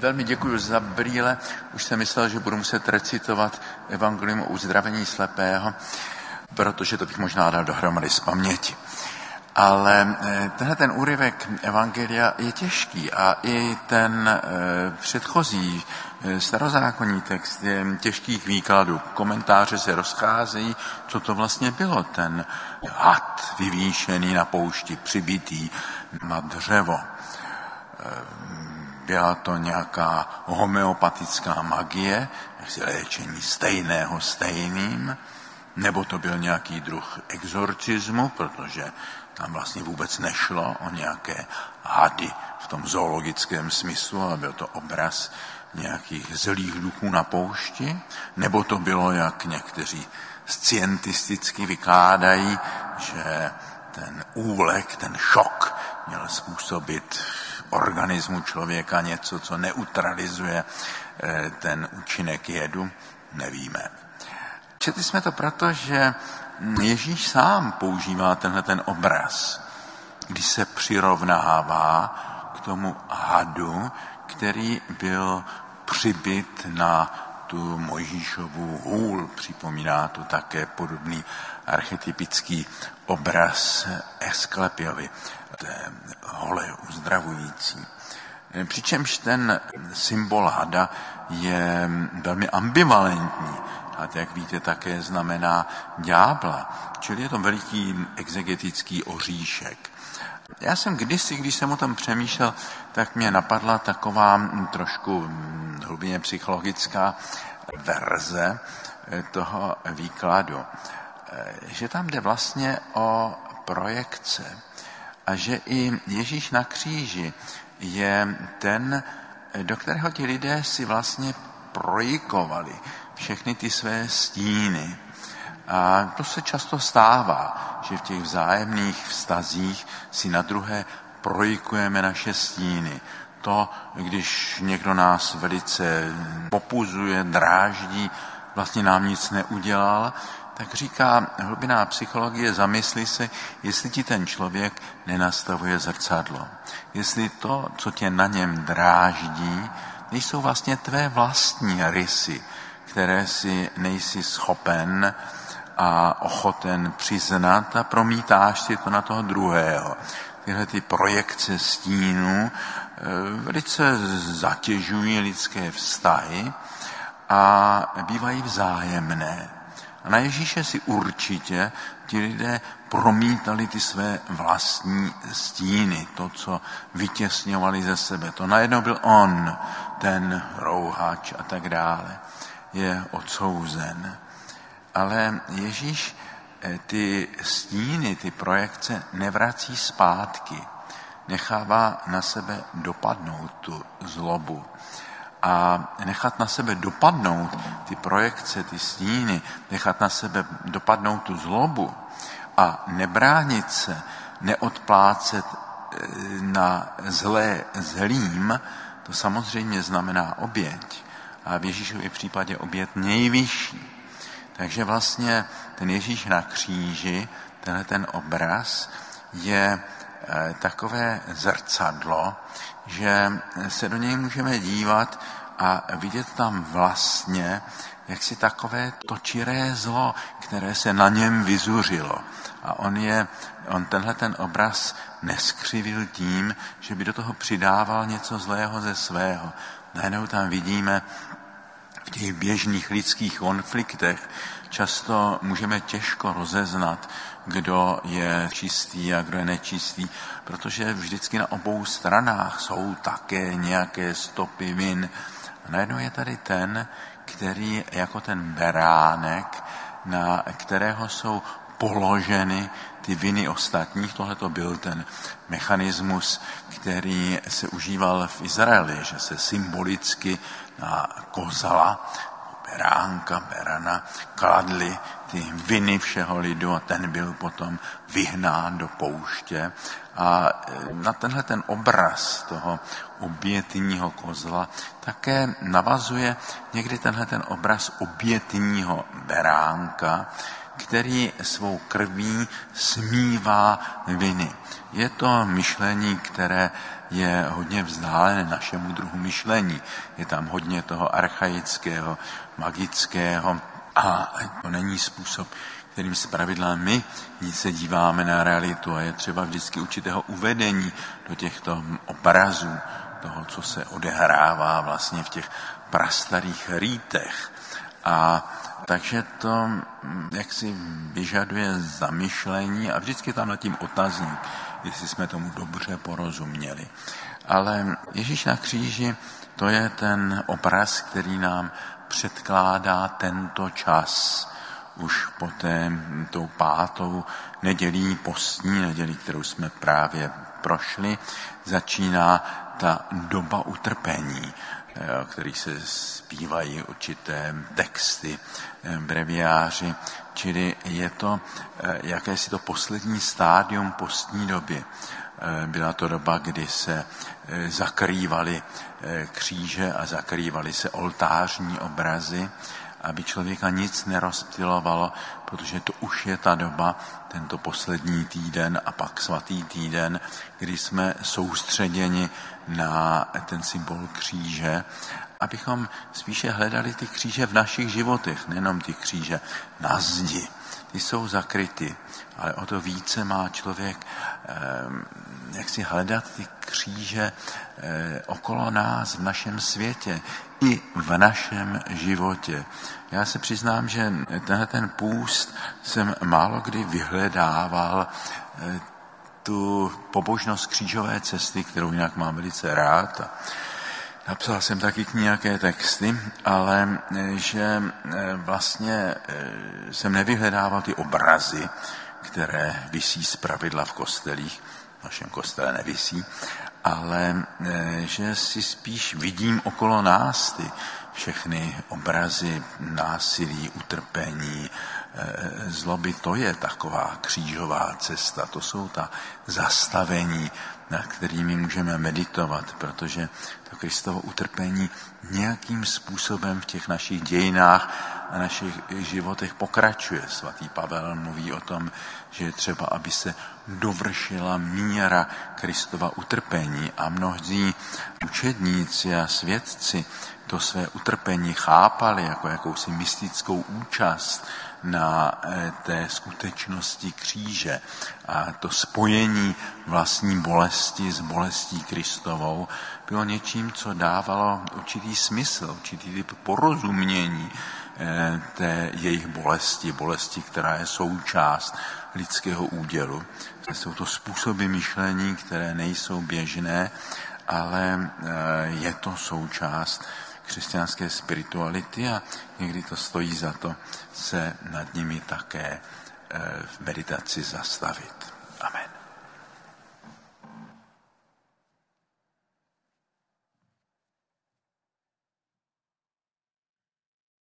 Velmi děkuji za brýle. Už jsem myslel, že budu muset recitovat evangelium o uzdravení slepého, protože to bych možná dal dohromady z paměti. Ale eh, tenhle ten úryvek Evangelia je těžký a i ten eh, předchozí eh, starozákonní text je těžkých výkladů. Komentáře se rozcházejí, co to vlastně bylo, ten had vyvýšený na poušti, přibitý na dřevo. Byla to nějaká homeopatická magie, léčení stejného stejným, nebo to byl nějaký druh exorcismu, protože tam vlastně vůbec nešlo o nějaké hady v tom zoologickém smyslu, ale byl to obraz nějakých zlých duchů na poušti, nebo to bylo, jak někteří scientisticky vykládají, že ten úlek, ten šok měl způsobit organismu člověka něco, co neutralizuje eh, ten účinek jedu, nevíme. Četli jsme to proto, že Ježíš sám používá tenhle ten obraz, když se přirovnává k tomu hadu, který byl přibyt na tu Mojžíšovu hůl. Připomíná to také podobný archetypický obraz Esklepiovi, té hole uzdravující. Přičemž ten symbol hada je velmi ambivalentní a jak víte, také znamená ďábla. Čili je to veliký exegetický oříšek. Já jsem kdysi, když jsem o tom přemýšlel, tak mě napadla taková trošku hlubně psychologická verze eh, toho výkladu, eh, že tam jde vlastně o projekce a že i Ježíš na kříži je ten, do kterého ti lidé si vlastně projikovali všechny ty své stíny. A to se často stává, že v těch vzájemných vztazích si na druhé projikujeme naše stíny. To, když někdo nás velice popuzuje, dráždí, vlastně nám nic neudělal, tak říká hlubiná psychologie, zamysli se, jestli ti ten člověk nenastavuje zrcadlo. Jestli to, co tě na něm dráždí, nejsou vlastně tvé vlastní rysy, které si nejsi schopen a ochoten přiznat a promítáš si to na toho druhého. Tyhle ty projekce stínů eh, velice zatěžují lidské vztahy a bývají vzájemné. A na Ježíše si určitě ti lidé promítali ty své vlastní stíny, to, co vytěsňovali ze sebe. To najednou byl on, ten rouhač a tak dále je odsouzen. Ale Ježíš eh, ty stíny, ty projekce nevrací zpátky. Nechává na sebe dopadnout tu zlobu. A nechat na sebe dopadnout ty projekce, ty stíny, nechat na sebe dopadnout tu zlobu a nebránit se, neodplácet eh, na zlé zlým, to samozřejmě znamená oběť a v Ježíšově případě obět nejvyšší. Takže vlastně ten Ježíš na kříži, tenhle ten obraz, je eh, takové zrcadlo, že se do něj můžeme dívat a vidět tam vlastně jak si takové točiré zlo, které se na něm vyzuřilo. A on, je, on tenhle ten obraz neskřivil tím, že by do toho přidával něco zlého ze svého. Najednou tam vidíme v těch běžných lidských konfliktech často můžeme těžko rozeznat, kdo je čistý a kdo je nečistý, protože vždycky na obou stranách jsou také nějaké stopy vin. A najednou je tady ten, který jako ten beránek, na kterého jsou položeny ty viny ostatních. Tohle to byl ten mechanismus, který se užíval v Izraeli, že se symbolicky na kozala, beránka, berana, kladli ty viny všeho lidu a ten byl potom vyhnán do pouště. A e, na tenhle ten obraz toho obětního kozla také navazuje někdy tenhle ten obraz obětního beránka, který svou krví smívá viny. Je to myšlení, které je hodně vzdálené našemu druhu myšlení. Je tam hodně toho archaického, magického a to není způsob, kterým pravidla my se díváme na realitu a je třeba vždycky určitého uvedení do těchto obrazů, toho, co se odehrává vlastně v těch prastarých rýtech. A takže to mm, jak si vyžaduje zamyšlení a vždycky tam nad tím otazník, jestli jsme tomu dobře porozuměli. Ale Ježíš na kříži, to je ten obraz, který nám předkládá tento čas. Už poté tou pátou nedělí postní nedělí, kterou jsme právě prošli, začíná ta doba utrpení, o kterých se zpívají určité texty, eh, breviáři, čili je to eh, jakési to poslední stádium postní doby. Eh, byla to doba, kdy se zakrývaly kříže a zakrývaly se oltářní obrazy, aby člověka nic nerozptilovalo, protože to už je ta doba, tento poslední týden a pak svatý týden, kdy jsme soustředěni na ten symbol kříže, abychom spíše hledali ty kříže v našich životech, nejenom ty kříže na zdi. Ty jsou zakryty, ale o to více má člověk eh, jak si hledat ty kříže eh, okolo nás, v našem světě, i v našem životě. Já se přiznám, že tenhle ten půst jsem málo kdy vyhledával eh, tu pobožnost křížové cesty, kterou jinak mám velice rád. Napsal jsem taky k nějaké texty, ale eh, že eh, vlastně eh, jsem nevyhledával ty obrazy, které visí z pravidla v kostelích, v našem kostele nevisí, ale že si spíš vidím okolo nás ty všechny obrazy násilí, utrpení, zloby, to je taková křížová cesta, to jsou ta zastavení, nad kterými můžeme meditovat, protože to Kristovo utrpení nějakým způsobem v těch našich dějinách a našich životech pokračuje. Svatý Pavel mluví o tom, že je třeba, aby se dovršila míra Kristova utrpení a mnozí učedníci a svědci to své utrpení chápali jako jakousi mystickou účast na eh, té skutečnosti kříže a to spojení vlastní bolesti s bolestí Kristovou bylo něčím, co dávalo určitý smysl, určitý typ porozumění eh, té jejich bolesti, bolesti, která je součást lidského údělu. Jsou to způsoby myšlení, které nejsou běžné, ale eh, je to součást křesťanské spirituality a někdy to stojí za to se nad nimi také eh, v meditaci zastavit. Amen.